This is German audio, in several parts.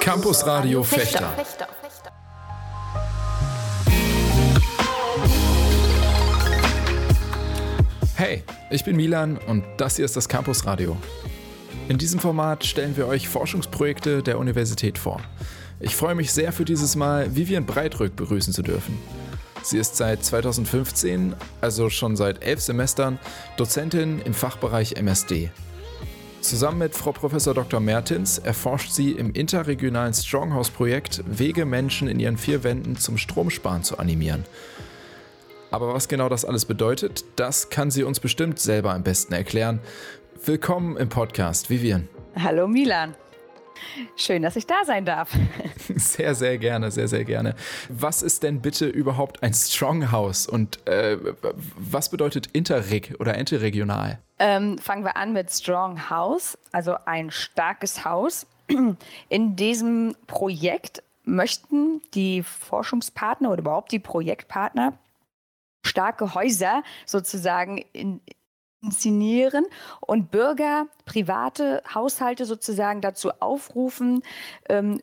Campus Radio Fechter. Hey, ich bin Milan und das hier ist das Campus Radio. In diesem Format stellen wir euch Forschungsprojekte der Universität vor. Ich freue mich sehr für dieses Mal, Vivian Breitrück begrüßen zu dürfen. Sie ist seit 2015, also schon seit elf Semestern, Dozentin im Fachbereich MSD. Zusammen mit Frau Prof. Dr. Mertins erforscht sie im interregionalen Stronghouse-Projekt Wege, Menschen in ihren vier Wänden zum Stromsparen zu animieren. Aber was genau das alles bedeutet, das kann sie uns bestimmt selber am besten erklären. Willkommen im Podcast, Vivian. Hallo Milan. Schön, dass ich da sein darf. Sehr, sehr gerne, sehr, sehr gerne. Was ist denn bitte überhaupt ein Stronghouse und äh, was bedeutet interreg oder interregional? Ähm, fangen wir an mit Stronghouse, also ein starkes Haus. In diesem Projekt möchten die Forschungspartner oder überhaupt die Projektpartner starke Häuser sozusagen in, inszenieren und Bürger, private Haushalte sozusagen dazu aufrufen, ähm,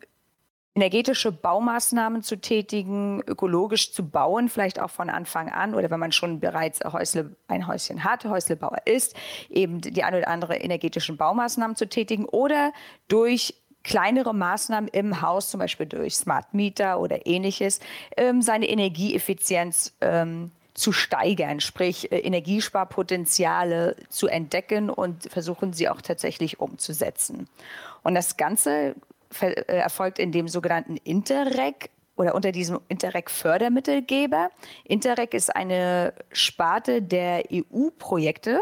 energetische Baumaßnahmen zu tätigen, ökologisch zu bauen, vielleicht auch von Anfang an oder wenn man schon bereits ein, Häusle, ein Häuschen hat, Häuslebauer ist, eben die ein oder andere energetischen Baumaßnahmen zu tätigen oder durch kleinere Maßnahmen im Haus, zum Beispiel durch Smart Meter oder ähnliches, ähm, seine Energieeffizienz ähm, zu steigern, sprich äh, Energiesparpotenziale zu entdecken und versuchen sie auch tatsächlich umzusetzen. Und das Ganze äh, erfolgt in dem sogenannten Interreg oder unter diesem Interreg-Fördermittelgeber. Interreg ist eine Sparte der EU-Projekte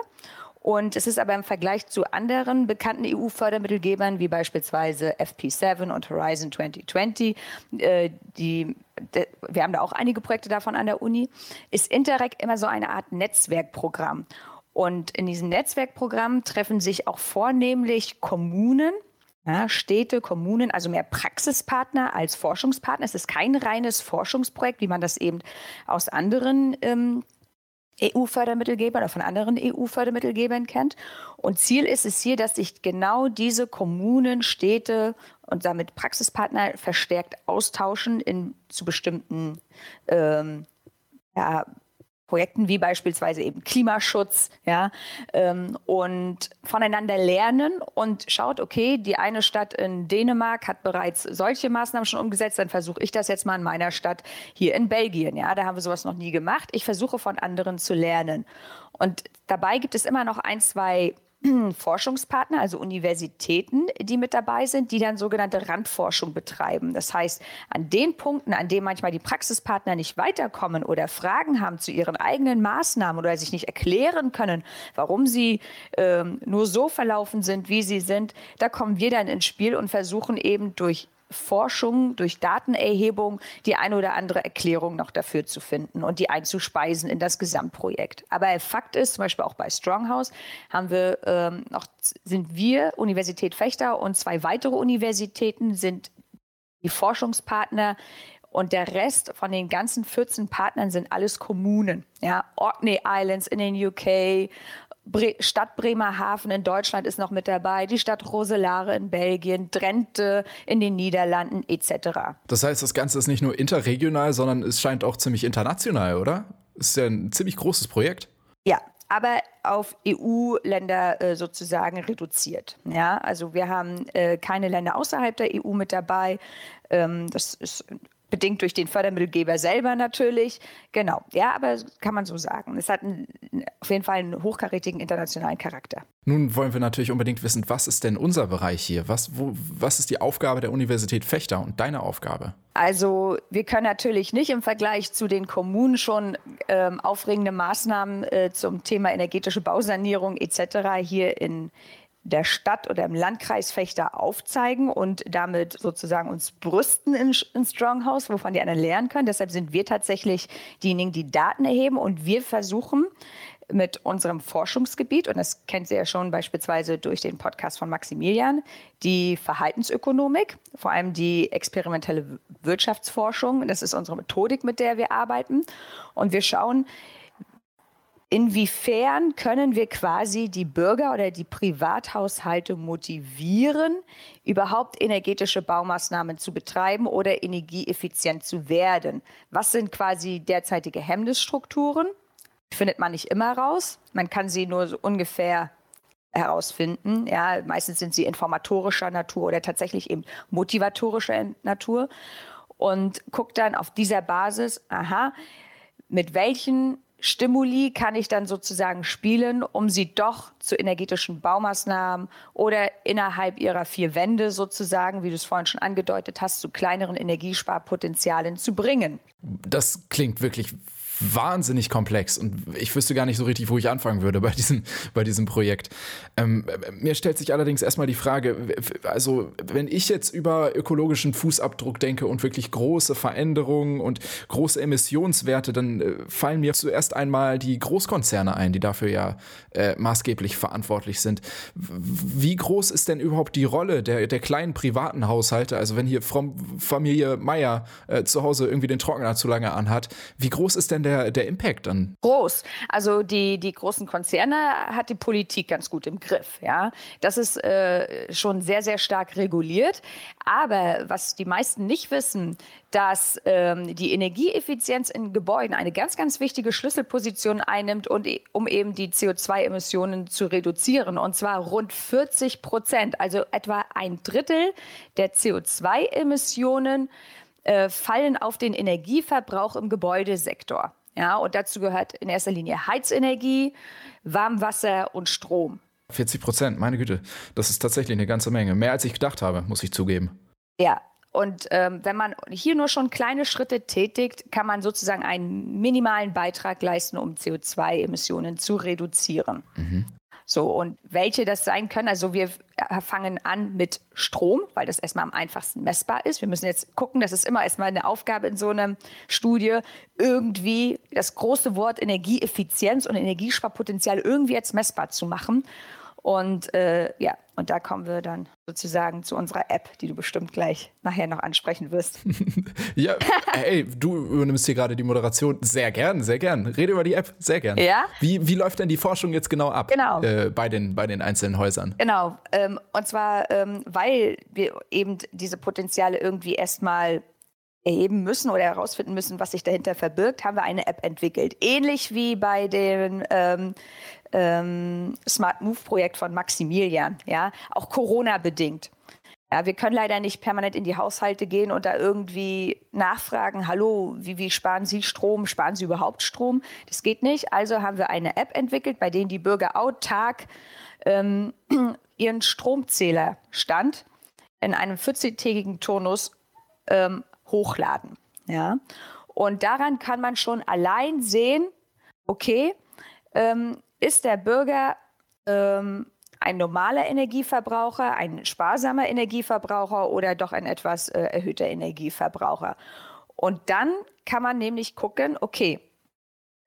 und es ist aber im Vergleich zu anderen bekannten EU-Fördermittelgebern wie beispielsweise FP7 und Horizon 2020, äh, die, wir haben da auch einige Projekte davon an der Uni, ist Interreg immer so eine Art Netzwerkprogramm. Und in diesem Netzwerkprogramm treffen sich auch vornehmlich Kommunen, ja, Städte, Kommunen, also mehr Praxispartner als Forschungspartner. Es ist kein reines Forschungsprojekt, wie man das eben aus anderen ähm, EU-Fördermittelgeber oder von anderen EU-Fördermittelgebern kennt. Und Ziel ist es hier, dass sich genau diese Kommunen, Städte und damit Praxispartner verstärkt austauschen in, zu bestimmten ähm, ja, Projekten wie beispielsweise eben Klimaschutz, ja, ähm, und voneinander lernen und schaut, okay, die eine Stadt in Dänemark hat bereits solche Maßnahmen schon umgesetzt, dann versuche ich das jetzt mal in meiner Stadt hier in Belgien, ja, da haben wir sowas noch nie gemacht. Ich versuche von anderen zu lernen. Und dabei gibt es immer noch ein, zwei Forschungspartner, also Universitäten, die mit dabei sind, die dann sogenannte Randforschung betreiben. Das heißt, an den Punkten, an denen manchmal die Praxispartner nicht weiterkommen oder Fragen haben zu ihren eigenen Maßnahmen oder sich nicht erklären können, warum sie ähm, nur so verlaufen sind, wie sie sind, da kommen wir dann ins Spiel und versuchen eben durch Forschung, durch Datenerhebung die eine oder andere Erklärung noch dafür zu finden und die einzuspeisen in das Gesamtprojekt. Aber Fakt ist, zum Beispiel auch bei Stronghouse haben wir ähm, noch, sind wir, Universität Fechter und zwei weitere Universitäten sind die Forschungspartner und der Rest von den ganzen 14 Partnern sind alles Kommunen. Ja, Orkney Islands in den UK, Bre Stadt Bremerhaven in Deutschland ist noch mit dabei, die Stadt Roselare in Belgien, Drenthe in den Niederlanden etc. Das heißt, das Ganze ist nicht nur interregional, sondern es scheint auch ziemlich international, oder? ist ja ein ziemlich großes Projekt. Ja, aber auf EU-Länder äh, sozusagen reduziert. Ja, also wir haben äh, keine Länder außerhalb der EU mit dabei. Ähm, das ist bedingt durch den Fördermittelgeber selber natürlich. Genau, ja, aber kann man so sagen. Es hat einen, auf jeden Fall einen hochkarätigen internationalen Charakter. Nun wollen wir natürlich unbedingt wissen, was ist denn unser Bereich hier? Was, wo, was ist die Aufgabe der Universität Fechter und deine Aufgabe? Also wir können natürlich nicht im Vergleich zu den Kommunen schon ähm, aufregende Maßnahmen äh, zum Thema energetische Bausanierung etc. hier in der Stadt oder im Landkreis Fechter aufzeigen und damit sozusagen uns brüsten in, in Stronghouse, wovon die anderen lernen können. Deshalb sind wir tatsächlich diejenigen, die Daten erheben und wir versuchen mit unserem Forschungsgebiet, und das kennt Sie ja schon beispielsweise durch den Podcast von Maximilian, die Verhaltensökonomik, vor allem die experimentelle Wirtschaftsforschung. Das ist unsere Methodik, mit der wir arbeiten. Und wir schauen, Inwiefern können wir quasi die Bürger oder die Privathaushalte motivieren, überhaupt energetische Baumaßnahmen zu betreiben oder energieeffizient zu werden? Was sind quasi derzeitige Hemmnisstrukturen? Findet man nicht immer raus. Man kann sie nur so ungefähr herausfinden. Ja, meistens sind sie informatorischer Natur oder tatsächlich eben motivatorischer Natur und guckt dann auf dieser Basis, aha, mit welchen Stimuli kann ich dann sozusagen spielen, um sie doch zu energetischen Baumaßnahmen oder innerhalb ihrer vier Wände sozusagen, wie du es vorhin schon angedeutet hast, zu kleineren Energiesparpotenzialen zu bringen. Das klingt wirklich wahnsinnig komplex und ich wüsste gar nicht so richtig, wo ich anfangen würde bei diesem, bei diesem Projekt. Ähm, mir stellt sich allerdings erstmal die Frage, also wenn ich jetzt über ökologischen Fußabdruck denke und wirklich große Veränderungen und große Emissionswerte, dann äh, fallen mir zuerst einmal die Großkonzerne ein, die dafür ja äh, maßgeblich verantwortlich sind. Wie groß ist denn überhaupt die Rolle der, der kleinen privaten Haushalte? Also wenn hier Familie Meier äh, zu Hause irgendwie den Trockner zu lange anhat, wie groß ist denn der der, der Impact dann? Groß. Also die, die großen Konzerne hat die Politik ganz gut im Griff. Ja? Das ist äh, schon sehr, sehr stark reguliert. Aber was die meisten nicht wissen, dass ähm, die Energieeffizienz in Gebäuden eine ganz, ganz wichtige Schlüsselposition einnimmt, und, e, um eben die CO2-Emissionen zu reduzieren. Und zwar rund 40 Prozent, also etwa ein Drittel der CO2-Emissionen äh, fallen auf den Energieverbrauch im Gebäudesektor. Ja, und dazu gehört in erster Linie Heizenergie, Warmwasser und Strom. 40 Prozent, meine Güte. Das ist tatsächlich eine ganze Menge. Mehr als ich gedacht habe, muss ich zugeben. Ja, und ähm, wenn man hier nur schon kleine Schritte tätigt, kann man sozusagen einen minimalen Beitrag leisten, um CO2-Emissionen zu reduzieren. Mhm. So, und welche das sein können, also wir fangen an mit Strom, weil das erstmal am einfachsten messbar ist. Wir müssen jetzt gucken, das ist immer erstmal eine Aufgabe in so einer Studie, irgendwie das große Wort Energieeffizienz und Energiesparpotenzial irgendwie jetzt messbar zu machen. Und äh, ja, und da kommen wir dann sozusagen zu unserer App, die du bestimmt gleich nachher noch ansprechen wirst. ja, hey, du übernimmst hier gerade die Moderation. Sehr gern, sehr gern. Rede über die App, sehr gern. Ja. Wie, wie läuft denn die Forschung jetzt genau ab? Genau. Äh, bei, den, bei den einzelnen Häusern? Genau. Ähm, und zwar, ähm, weil wir eben diese Potenziale irgendwie erstmal erheben müssen oder herausfinden müssen, was sich dahinter verbirgt, haben wir eine App entwickelt. Ähnlich wie bei den ähm, ähm, Smart Move Projekt von Maximilian, ja, auch Corona bedingt. Ja, wir können leider nicht permanent in die Haushalte gehen und da irgendwie nachfragen, hallo, wie, wie sparen Sie Strom? Sparen Sie überhaupt Strom? Das geht nicht. Also haben wir eine App entwickelt, bei der die Bürger autark ähm, ihren Stromzählerstand in einem 14-tägigen Turnus ähm, hochladen. Ja? Und daran kann man schon allein sehen, okay, ähm, ist der Bürger ähm, ein normaler Energieverbraucher, ein sparsamer Energieverbraucher oder doch ein etwas äh, erhöhter Energieverbraucher. Und dann kann man nämlich gucken, okay,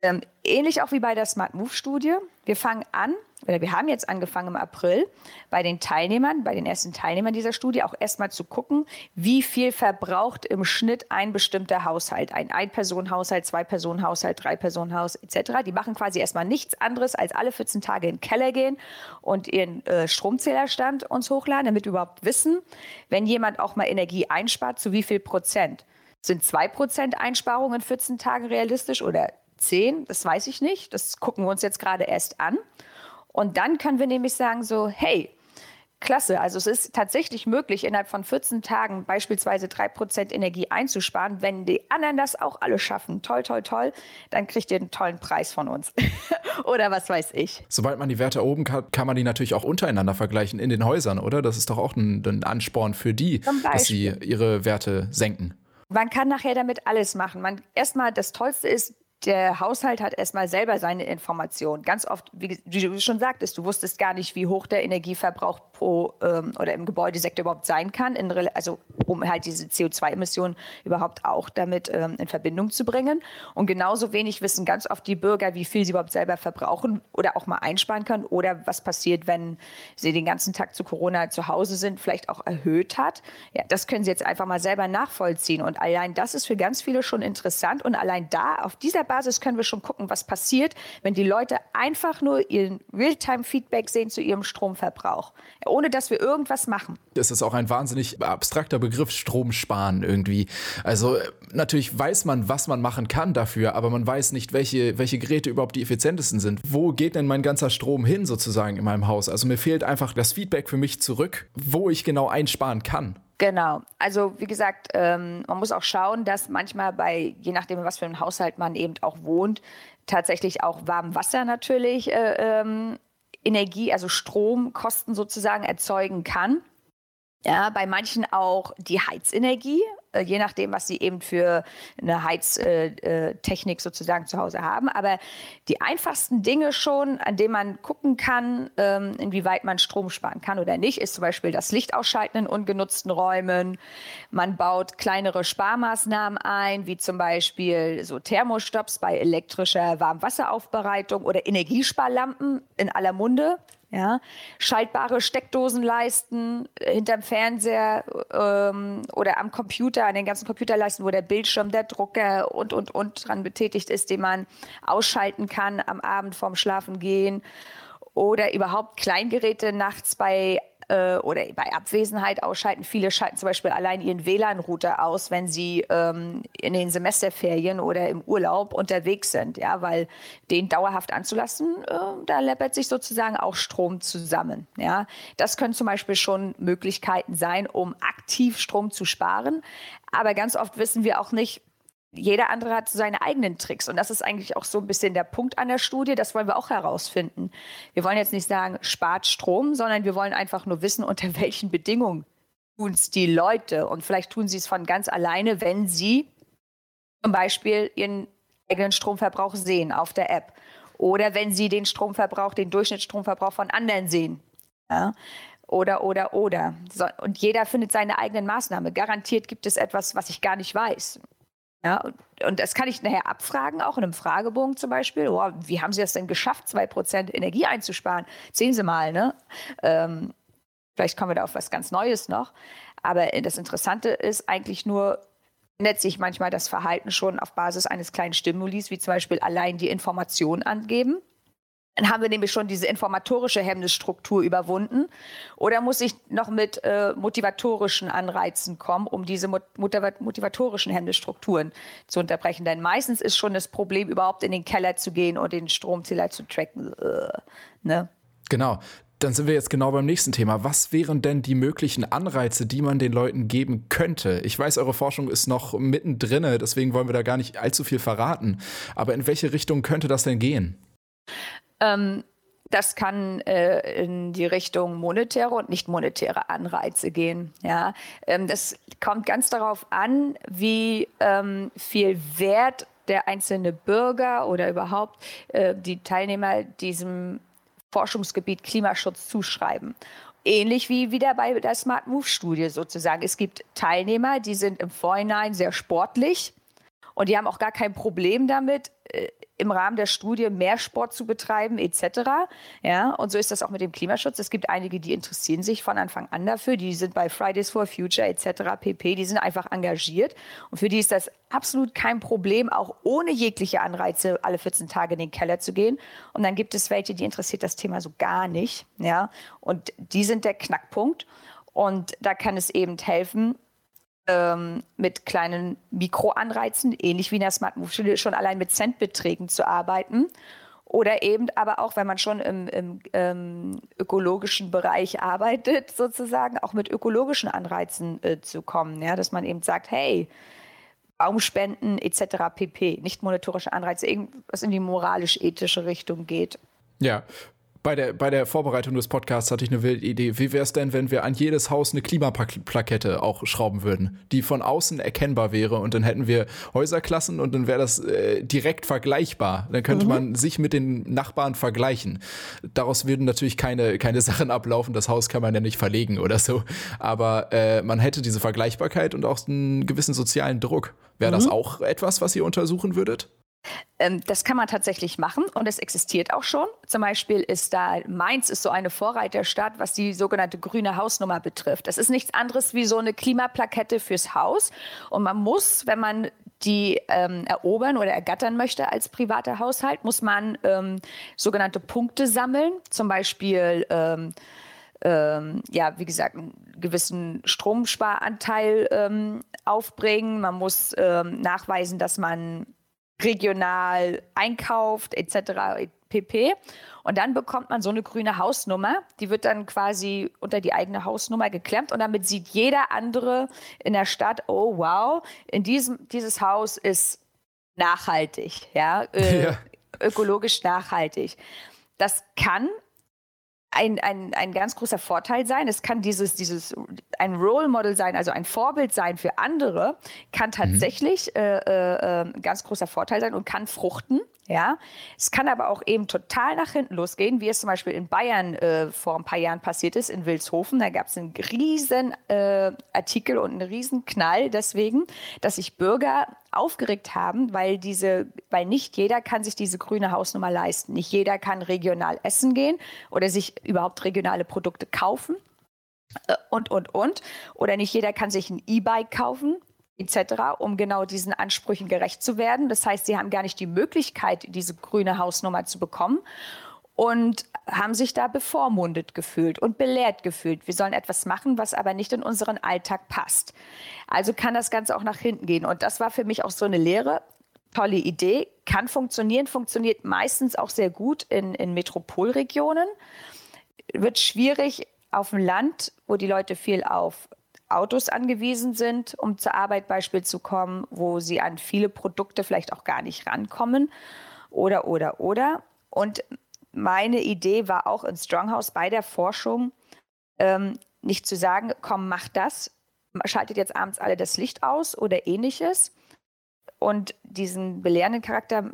ähm, ähnlich auch wie bei der Smart Move Studie, wir fangen an oder wir haben jetzt angefangen im April bei den Teilnehmern, bei den ersten Teilnehmern dieser Studie auch erstmal zu gucken, wie viel verbraucht im Schnitt ein bestimmter Haushalt, ein Ein-Personen-Haushalt, Zwei-Personen-Haushalt, Drei-Personen-Haus etc. Die machen quasi erstmal nichts anderes, als alle 14 Tage in den Keller gehen und ihren äh, Stromzählerstand uns hochladen, damit wir überhaupt wissen, wenn jemand auch mal Energie einspart, zu wie viel Prozent. Sind 2% Einsparungen in 14 Tagen realistisch oder 10? Das weiß ich nicht. Das gucken wir uns jetzt gerade erst an. Und dann können wir nämlich sagen so, hey, klasse, also es ist tatsächlich möglich, innerhalb von 14 Tagen beispielsweise 3% Energie einzusparen. Wenn die anderen das auch alle schaffen, toll, toll, toll, dann kriegt ihr einen tollen Preis von uns. oder was weiß ich. Sobald man die Werte oben hat, kann man die natürlich auch untereinander vergleichen in den Häusern, oder? Das ist doch auch ein, ein Ansporn für die, dass sie ihre Werte senken. Man kann nachher damit alles machen. Man, erstmal, das Tollste ist, der Haushalt hat erstmal selber seine Informationen. Ganz oft, wie, du schon sagtest, du wusstest gar nicht, wie hoch der Energieverbrauch pro ähm, oder im Gebäudesektor überhaupt sein kann, in, also um halt diese CO2-Emissionen überhaupt auch damit ähm, in Verbindung zu bringen. Und genauso wenig wissen ganz oft die Bürger, wie viel sie überhaupt selber verbrauchen oder auch mal einsparen können oder was passiert, wenn sie den ganzen Tag zu Corona zu Hause sind, vielleicht auch erhöht hat. Ja, das können sie jetzt einfach mal selber nachvollziehen. Und allein das ist für ganz viele schon interessant und allein da auf dieser Basis Basis können wir schon gucken, was passiert, wenn die Leute einfach nur ihren Realtime-Feedback sehen zu ihrem Stromverbrauch, ohne dass wir irgendwas machen. Das ist auch ein wahnsinnig abstrakter Begriff, Strom sparen irgendwie. Also natürlich weiß man, was man machen kann dafür, aber man weiß nicht, welche, welche Geräte überhaupt die effizientesten sind. Wo geht denn mein ganzer Strom hin sozusagen in meinem Haus? Also mir fehlt einfach das Feedback für mich zurück, wo ich genau einsparen kann. Genau. Also wie gesagt, ähm, man muss auch schauen, dass manchmal bei, je nachdem, was für ein Haushalt man eben auch wohnt, tatsächlich auch warm Wasser natürlich äh, ähm, Energie, also Stromkosten sozusagen erzeugen kann. Ja, bei manchen auch die Heizenergie, äh, je nachdem, was sie eben für eine Heiztechnik sozusagen zu Hause haben. Aber die einfachsten Dinge schon, an denen man gucken kann, ähm, inwieweit man Strom sparen kann oder nicht, ist zum Beispiel das Licht ausschalten in ungenutzten Räumen. Man baut kleinere Sparmaßnahmen ein, wie zum Beispiel so Thermostops bei elektrischer Warmwasseraufbereitung oder Energiesparlampen in aller Munde. Ja, schaltbare Steckdosenleisten äh, hinterm Fernseher ähm, oder am Computer, an den ganzen Computerleisten, wo der Bildschirm, der Drucker und, und, und dran betätigt ist, den man ausschalten kann am Abend vorm Schlafengehen. Oder überhaupt Kleingeräte nachts bei äh, oder bei Abwesenheit ausschalten. Viele schalten zum Beispiel allein ihren WLAN-Router aus, wenn sie ähm, in den Semesterferien oder im Urlaub unterwegs sind, ja, weil den dauerhaft anzulassen, äh, da läppert sich sozusagen auch Strom zusammen. Ja. Das können zum Beispiel schon Möglichkeiten sein, um aktiv Strom zu sparen. Aber ganz oft wissen wir auch nicht, jeder andere hat seine eigenen Tricks. Und das ist eigentlich auch so ein bisschen der Punkt an der Studie. Das wollen wir auch herausfinden. Wir wollen jetzt nicht sagen, spart Strom, sondern wir wollen einfach nur wissen, unter welchen Bedingungen tun es die Leute. Und vielleicht tun sie es von ganz alleine, wenn sie zum Beispiel ihren eigenen Stromverbrauch sehen auf der App. Oder wenn sie den Stromverbrauch, den Durchschnittsstromverbrauch von anderen sehen. Ja? Oder, oder, oder. So, und jeder findet seine eigenen Maßnahmen. Garantiert gibt es etwas, was ich gar nicht weiß. Ja, und, das kann ich nachher abfragen, auch in einem Fragebogen zum Beispiel. Oh, wie haben Sie das denn geschafft, zwei Prozent Energie einzusparen? Sehen Sie mal, ne? Ähm, vielleicht kommen wir da auf was ganz Neues noch. Aber das Interessante ist eigentlich nur, ändert sich manchmal das Verhalten schon auf Basis eines kleinen Stimulis, wie zum Beispiel allein die Information angeben. Dann haben wir nämlich schon diese informatorische Hemmnisstruktur überwunden. Oder muss ich noch mit äh, motivatorischen Anreizen kommen, um diese motivatorischen Hemmnisstrukturen zu unterbrechen? Denn meistens ist schon das Problem, überhaupt in den Keller zu gehen und den Stromzähler zu tracken. Äh, ne? Genau. Dann sind wir jetzt genau beim nächsten Thema. Was wären denn die möglichen Anreize, die man den Leuten geben könnte? Ich weiß, eure Forschung ist noch mittendrin, deswegen wollen wir da gar nicht allzu viel verraten. Aber in welche Richtung könnte das denn gehen? Ähm, das kann äh, in die Richtung monetäre und nicht monetäre Anreize gehen. Ja, ähm, das kommt ganz darauf an, wie ähm, viel Wert der einzelne Bürger oder überhaupt äh, die Teilnehmer diesem Forschungsgebiet Klimaschutz zuschreiben. Ähnlich wie wieder bei der Smart Move Studie sozusagen. Es gibt Teilnehmer, die sind im Vorhinein sehr sportlich und die haben auch gar kein Problem damit, äh, im Rahmen der Studie mehr Sport zu betreiben etc. Ja, und so ist das auch mit dem Klimaschutz. Es gibt einige, die interessieren sich von Anfang an dafür, die sind bei Fridays for Future etc. pp. Die sind einfach engagiert und für die ist das absolut kein Problem, auch ohne jegliche Anreize alle 14 Tage in den Keller zu gehen. Und dann gibt es welche, die interessiert das Thema so gar nicht. Ja, und die sind der Knackpunkt. Und da kann es eben helfen, ähm, mit kleinen Mikroanreizen, ähnlich wie in der Smart Move Studie, schon allein mit Centbeträgen zu arbeiten. Oder eben aber auch, wenn man schon im, im ähm, ökologischen Bereich arbeitet, sozusagen auch mit ökologischen Anreizen äh, zu kommen. Ja? Dass man eben sagt, hey, Baumspenden etc. pp. Nicht monetarische Anreize, irgendwas in die moralisch-ethische Richtung geht. Ja, bei der, bei der Vorbereitung des Podcasts hatte ich eine wilde Idee. Wie wäre es denn, wenn wir an jedes Haus eine Klimaplakette auch schrauben würden, die von außen erkennbar wäre und dann hätten wir Häuserklassen und dann wäre das äh, direkt vergleichbar. Dann könnte mhm. man sich mit den Nachbarn vergleichen. Daraus würden natürlich keine, keine Sachen ablaufen. Das Haus kann man ja nicht verlegen oder so. Aber äh, man hätte diese Vergleichbarkeit und auch einen gewissen sozialen Druck. Wäre mhm. das auch etwas, was ihr untersuchen würdet? Ähm, das kann man tatsächlich machen und es existiert auch schon. Zum Beispiel ist da Mainz ist so eine Vorreiterstadt, was die sogenannte grüne Hausnummer betrifft. Das ist nichts anderes wie so eine Klimaplakette fürs Haus und man muss, wenn man die ähm, erobern oder ergattern möchte als privater Haushalt, muss man ähm, sogenannte Punkte sammeln, zum Beispiel ähm, ähm, ja, wie gesagt, einen gewissen Stromsparanteil ähm, aufbringen. Man muss nachweisen, dass man regional einkauft, etc. pp. Und dann bekommt man so eine grüne Hausnummer. Die wird dann quasi unter die eigene Hausnummer geklemmt und damit sieht jeder andere in der Stadt, oh wow, in diesem, dieses Haus ist nachhaltig, ja, äh, ja. ökologisch nachhaltig. Das kann ein, ein, ein ganz großer Vorteil sein. Es kann dieses, dieses, ein Role Model sein, also ein Vorbild sein für andere, kann mhm. tatsächlich mhm. äh, äh, ein ganz großer Vorteil sein und kann fruchten. Ja, es kann aber auch eben total nach hinten losgehen, wie es zum Beispiel in Bayern äh, vor ein paar Jahren passiert ist, in Wilshofen. Da gab es einen riesen äh, Artikel und einen riesen Knall deswegen, dass sich Bürger aufgeregt haben, weil diese, weil nicht jeder kann sich diese grüne Hausnummer leisten. Nicht jeder kann regional essen gehen oder sich überhaupt regionale Produkte kaufen äh, und, und, und. Oder nicht jeder kann sich ein E-Bike kaufen etc., um genau diesen Ansprüchen gerecht zu werden. Das heißt, sie haben gar nicht die Möglichkeit, diese grüne Hausnummer zu bekommen und haben sich da bevormundet gefühlt und belehrt gefühlt. Wir sollen etwas machen, was aber nicht in unseren Alltag passt. Also kann das Ganze auch nach hinten gehen. Und das war für mich auch so eine Lehre. Tolle Idee, kann funktionieren, funktioniert meistens auch sehr gut in, in Metropolregionen. Wird schwierig auf dem Land, wo die Leute viel auf Autos angewiesen sind, um zur Arbeit beispielsweise zu kommen, wo sie an viele Produkte vielleicht auch gar nicht rankommen. Oder, oder, oder. Und meine Idee war auch in Stronghouse bei der Forschung, ähm, nicht zu sagen, komm, mach das, schaltet jetzt abends alle das Licht aus oder ähnliches. Und diesen belehrenden Charakter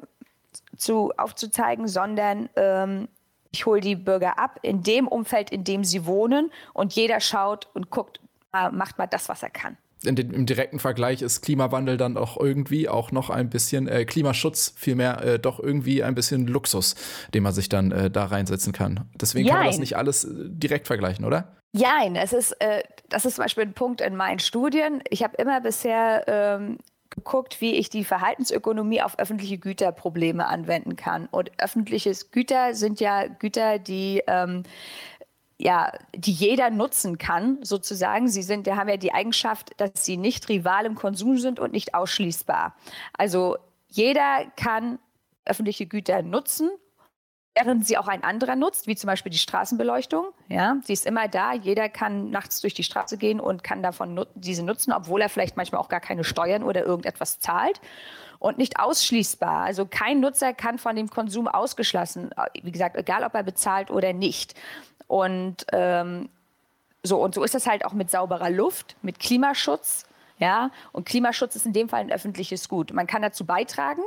zu, aufzuzeigen, sondern ähm, ich hole die Bürger ab in dem Umfeld, in dem sie wohnen. Und jeder schaut und guckt, macht mal das, was er kann. Den, Im direkten Vergleich ist Klimawandel dann auch irgendwie auch noch ein bisschen äh, Klimaschutz vielmehr äh, doch irgendwie ein bisschen Luxus, den man sich dann äh, da reinsetzen kann. Deswegen Jein. kann man das nicht alles äh, direkt vergleichen, oder? Nein, es ist, äh, das ist zum Beispiel ein Punkt in meinen Studien. Ich habe immer bisher ähm, geguckt, wie ich die Verhaltensökonomie auf öffentliche Güterprobleme anwenden kann. Und öffentliche Güter sind ja Güter, die ähm, ja, die jeder nutzen kann, sozusagen. Sie sind, die haben ja die Eigenschaft, dass sie nicht rival im Konsum sind und nicht ausschließbar. Also jeder kann öffentliche Güter nutzen, während sie auch ein anderer nutzt, wie zum Beispiel die Straßenbeleuchtung. Ja, sie ist immer da. Jeder kann nachts durch die Straße gehen und kann davon nut diese nutzen, obwohl er vielleicht manchmal auch gar keine Steuern oder irgendetwas zahlt und nicht ausschließbar. Also kein Nutzer kann von dem Konsum ausgeschlossen, wie gesagt, egal ob er bezahlt oder nicht. Und ähm, so, und so ist das halt auch mit sauberer Luft, mit Klimaschutz. Ja, und Klimaschutz ist in dem Fall ein öffentliches Gut. Man kann dazu beitragen,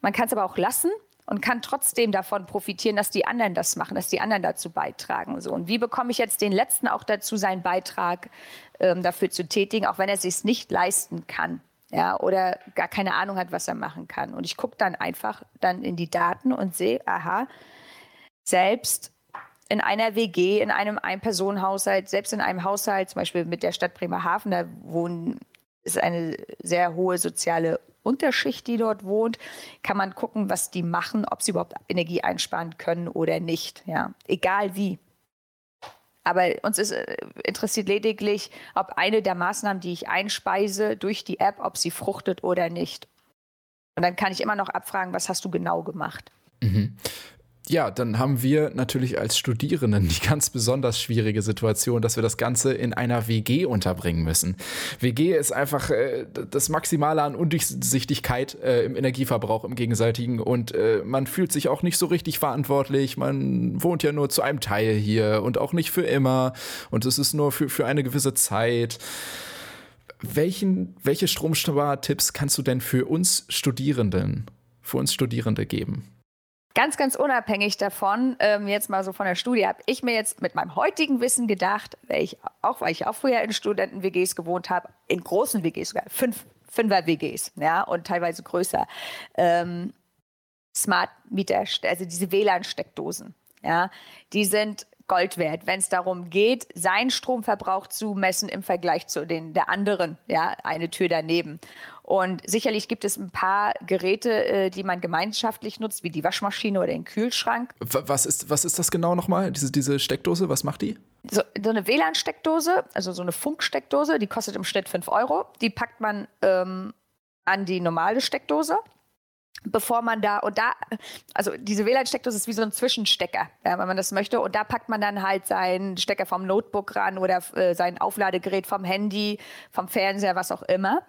man kann es aber auch lassen und kann trotzdem davon profitieren, dass die anderen das machen, dass die anderen dazu beitragen. So, und wie bekomme ich jetzt den Letzten auch dazu, seinen Beitrag ähm, dafür zu tätigen, auch wenn er sich nicht leisten kann? Ja, oder gar keine Ahnung hat, was er machen kann. Und ich gucke dann einfach dann in die Daten und sehe, aha, selbst in einer WG, in einem Ein-Personen-Haushalt, selbst in einem Haushalt, zum Beispiel mit der Stadt Bremerhaven, da wohnen, ist eine sehr hohe soziale Unterschicht, die dort wohnt, kann man gucken, was die machen, ob sie überhaupt Energie einsparen können oder nicht. Ja, egal wie. Aber uns ist, äh, interessiert lediglich, ob eine der Maßnahmen, die ich einspeise durch die App, ob sie fruchtet oder nicht. Und dann kann ich immer noch abfragen, was hast du genau gemacht. Mhm ja, dann haben wir natürlich als Studierenden die ganz besonders schwierige Situation, dass wir das Ganze in einer WG unterbringen müssen. WG ist einfach äh, das Maximale an Undurchsichtigkeit äh, im Energieverbrauch im Gegenseitigen und äh, man fühlt sich auch nicht so richtig verantwortlich. Man wohnt ja nur zu einem Teil hier und auch nicht für immer und es ist nur für, für eine gewisse Zeit. Welchen, welche Stromspartipps kannst du denn für uns Studierenden, für uns Studierende geben? Ganz, ganz unabhängig davon, ähm, jetzt mal so von der Studie, habe ich mir jetzt mit meinem heutigen Wissen gedacht, weil ich auch, weil ich auch früher in Studenten-WGs gewohnt habe, in großen WGs sogar, fünf, Fünfer-WGs, ja, und teilweise größer. Ähm, Smart Meter, also diese WLAN-Steckdosen, ja, die sind Gold wert, wenn es darum geht, seinen Stromverbrauch zu messen im Vergleich zu den der anderen, ja, eine Tür daneben. Und sicherlich gibt es ein paar Geräte, äh, die man gemeinschaftlich nutzt, wie die Waschmaschine oder den Kühlschrank. Was ist, was ist das genau nochmal, diese, diese Steckdose? Was macht die? So, so eine WLAN-Steckdose, also so eine Funksteckdose, die kostet im Schnitt 5 Euro. Die packt man ähm, an die normale Steckdose bevor man da und da, also diese WLAN-Steckdose ist wie so ein Zwischenstecker, ja, wenn man das möchte. Und da packt man dann halt seinen Stecker vom Notebook ran oder äh, sein Aufladegerät vom Handy, vom Fernseher, was auch immer.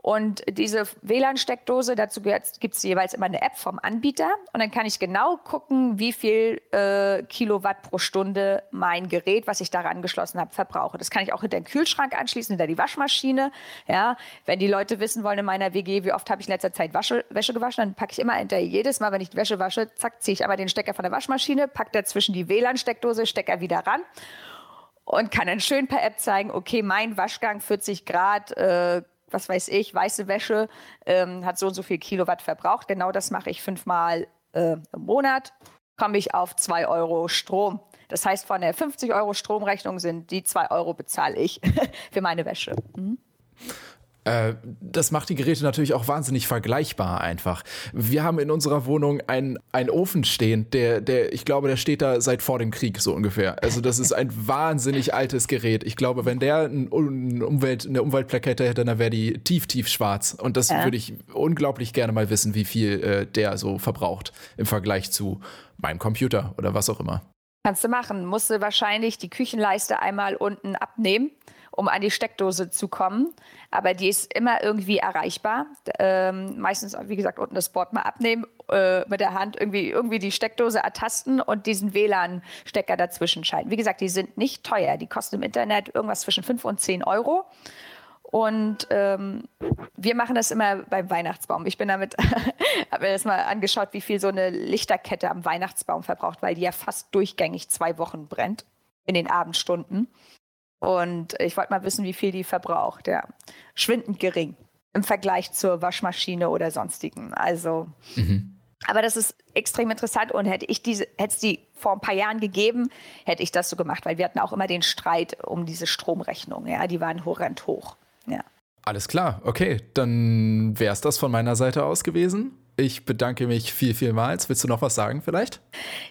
Und diese WLAN-Steckdose, dazu gibt es jeweils immer eine App vom Anbieter. Und dann kann ich genau gucken, wie viel äh, Kilowatt pro Stunde mein Gerät, was ich daran angeschlossen habe, verbrauche. Das kann ich auch hinter den Kühlschrank anschließen, hinter die Waschmaschine. Ja, wenn die Leute wissen wollen in meiner WG, wie oft habe ich in letzter Zeit Wasche, Wäsche gewaschen, dann packe ich immer hinter jedes Mal, wenn ich Wäsche wasche, zack, ziehe ich einmal den Stecker von der Waschmaschine, packe dazwischen die WLAN-Steckdose, Stecker wieder ran und kann dann schön per App zeigen, okay, mein Waschgang 40 Grad, äh, was weiß ich, weiße Wäsche ähm, hat so und so viel Kilowatt verbraucht. Genau das mache ich fünfmal äh, im Monat, komme ich auf 2 Euro Strom. Das heißt, von der 50 Euro Stromrechnung sind die 2 Euro bezahle ich für meine Wäsche. Mhm. Äh, das macht die Geräte natürlich auch wahnsinnig vergleichbar einfach. Wir haben in unserer Wohnung einen, einen Ofen stehen, der, der, ich glaube, der steht da seit vor dem Krieg so ungefähr. Also das ist ein wahnsinnig altes Gerät. Ich glaube, wenn der ein Umwelt, eine Umweltplakette hätte, dann wäre die tief, tief schwarz. Und das ja. würde ich unglaublich gerne mal wissen, wie viel äh, der so verbraucht im Vergleich zu meinem Computer oder was auch immer. Kannst du machen. Musst du wahrscheinlich die Küchenleiste einmal unten abnehmen um an die Steckdose zu kommen. Aber die ist immer irgendwie erreichbar. Ähm, meistens, wie gesagt, unten das Board mal abnehmen, äh, mit der Hand irgendwie, irgendwie die Steckdose ertasten und diesen WLAN-Stecker dazwischen schalten. Wie gesagt, die sind nicht teuer. Die kosten im Internet irgendwas zwischen 5 und 10 Euro. Und ähm, wir machen das immer beim Weihnachtsbaum. Ich bin damit, habe mir das mal angeschaut, wie viel so eine Lichterkette am Weihnachtsbaum verbraucht, weil die ja fast durchgängig zwei Wochen brennt in den Abendstunden. Und ich wollte mal wissen, wie viel die verbraucht. Ja, schwindend gering im Vergleich zur Waschmaschine oder sonstigen. Also, mhm. aber das ist extrem interessant und hätte ich diese, hätte es die vor ein paar Jahren gegeben, hätte ich das so gemacht, weil wir hatten auch immer den Streit um diese Stromrechnung. Ja, die waren horrend hoch. Ja. Alles klar, okay, dann wäre es das von meiner Seite aus gewesen. Ich bedanke mich viel, vielmals. Willst du noch was sagen vielleicht?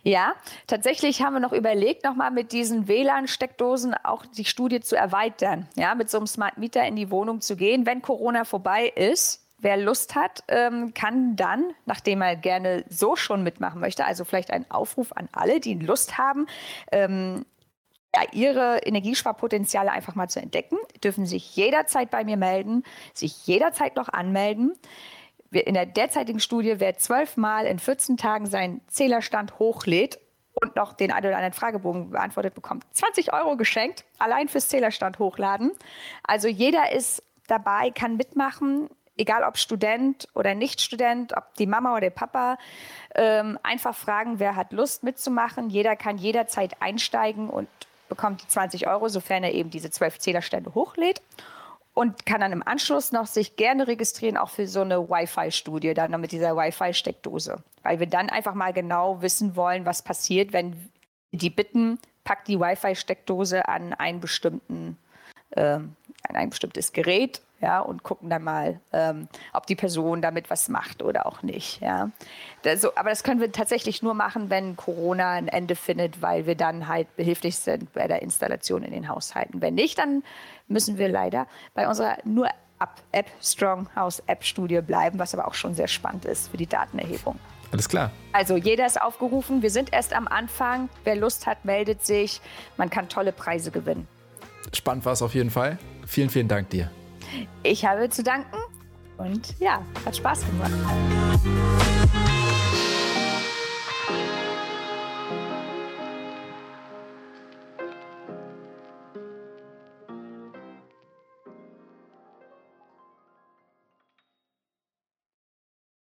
Ja, tatsächlich haben wir noch überlegt, nochmal mit diesen WLAN-Steckdosen auch die Studie zu erweitern. Ja, mit so einem Smart Meter in die Wohnung zu gehen, wenn Corona vorbei ist. Wer Lust hat, ähm, kann dann, nachdem er gerne so schon mitmachen möchte, also vielleicht ein Aufruf an alle, die Lust haben, ähm, ihre Energiesparpotenziale einfach mal zu entdecken, dürfen sich jederzeit bei mir melden, sich jederzeit noch anmelden in der derzeitigen Studie, wer zwölfmal in 14 Tagen seinen Zählerstand hochlädt und noch den einen oder anderen Fragebogen beantwortet bekommt, 20 Euro geschenkt, allein fürs Zählerstand hochladen. Also jeder ist dabei, kann mitmachen, egal ob Student oder Nicht-Student, ob die Mama oder der Papa, ähm, einfach fragen, wer hat Lust mitzumachen. Jeder kann jederzeit einsteigen und bekommt die 20 Euro, sofern er eben diese zwölf Zählerstände hochlädt und kann dann im Anschluss noch sich gerne registrieren, auch für so eine Wi-Fi-Studie, dann mit dieser Wi-Fi-Steckdose. Weil wir dann einfach mal genau wissen wollen, was passiert, wenn die bitten, packt die Wi-Fi-Steckdose an einen bestimmten, äh, an ein bestimmtes Gerät ja, und gucken dann mal, ähm, ob die Person damit was macht oder auch nicht. Ja. Das, so, aber das können wir tatsächlich nur machen, wenn Corona ein Ende findet, weil wir dann halt behilflich sind bei der Installation in den Haushalten. Wenn nicht, dann müssen wir leider bei unserer nur App Stronghouse App Studie bleiben, was aber auch schon sehr spannend ist für die Datenerhebung. Alles klar. Also jeder ist aufgerufen. Wir sind erst am Anfang. Wer Lust hat, meldet sich. Man kann tolle Preise gewinnen. Spannend war es auf jeden Fall. Vielen, vielen Dank dir. Ich habe zu danken und ja, hat Spaß gemacht.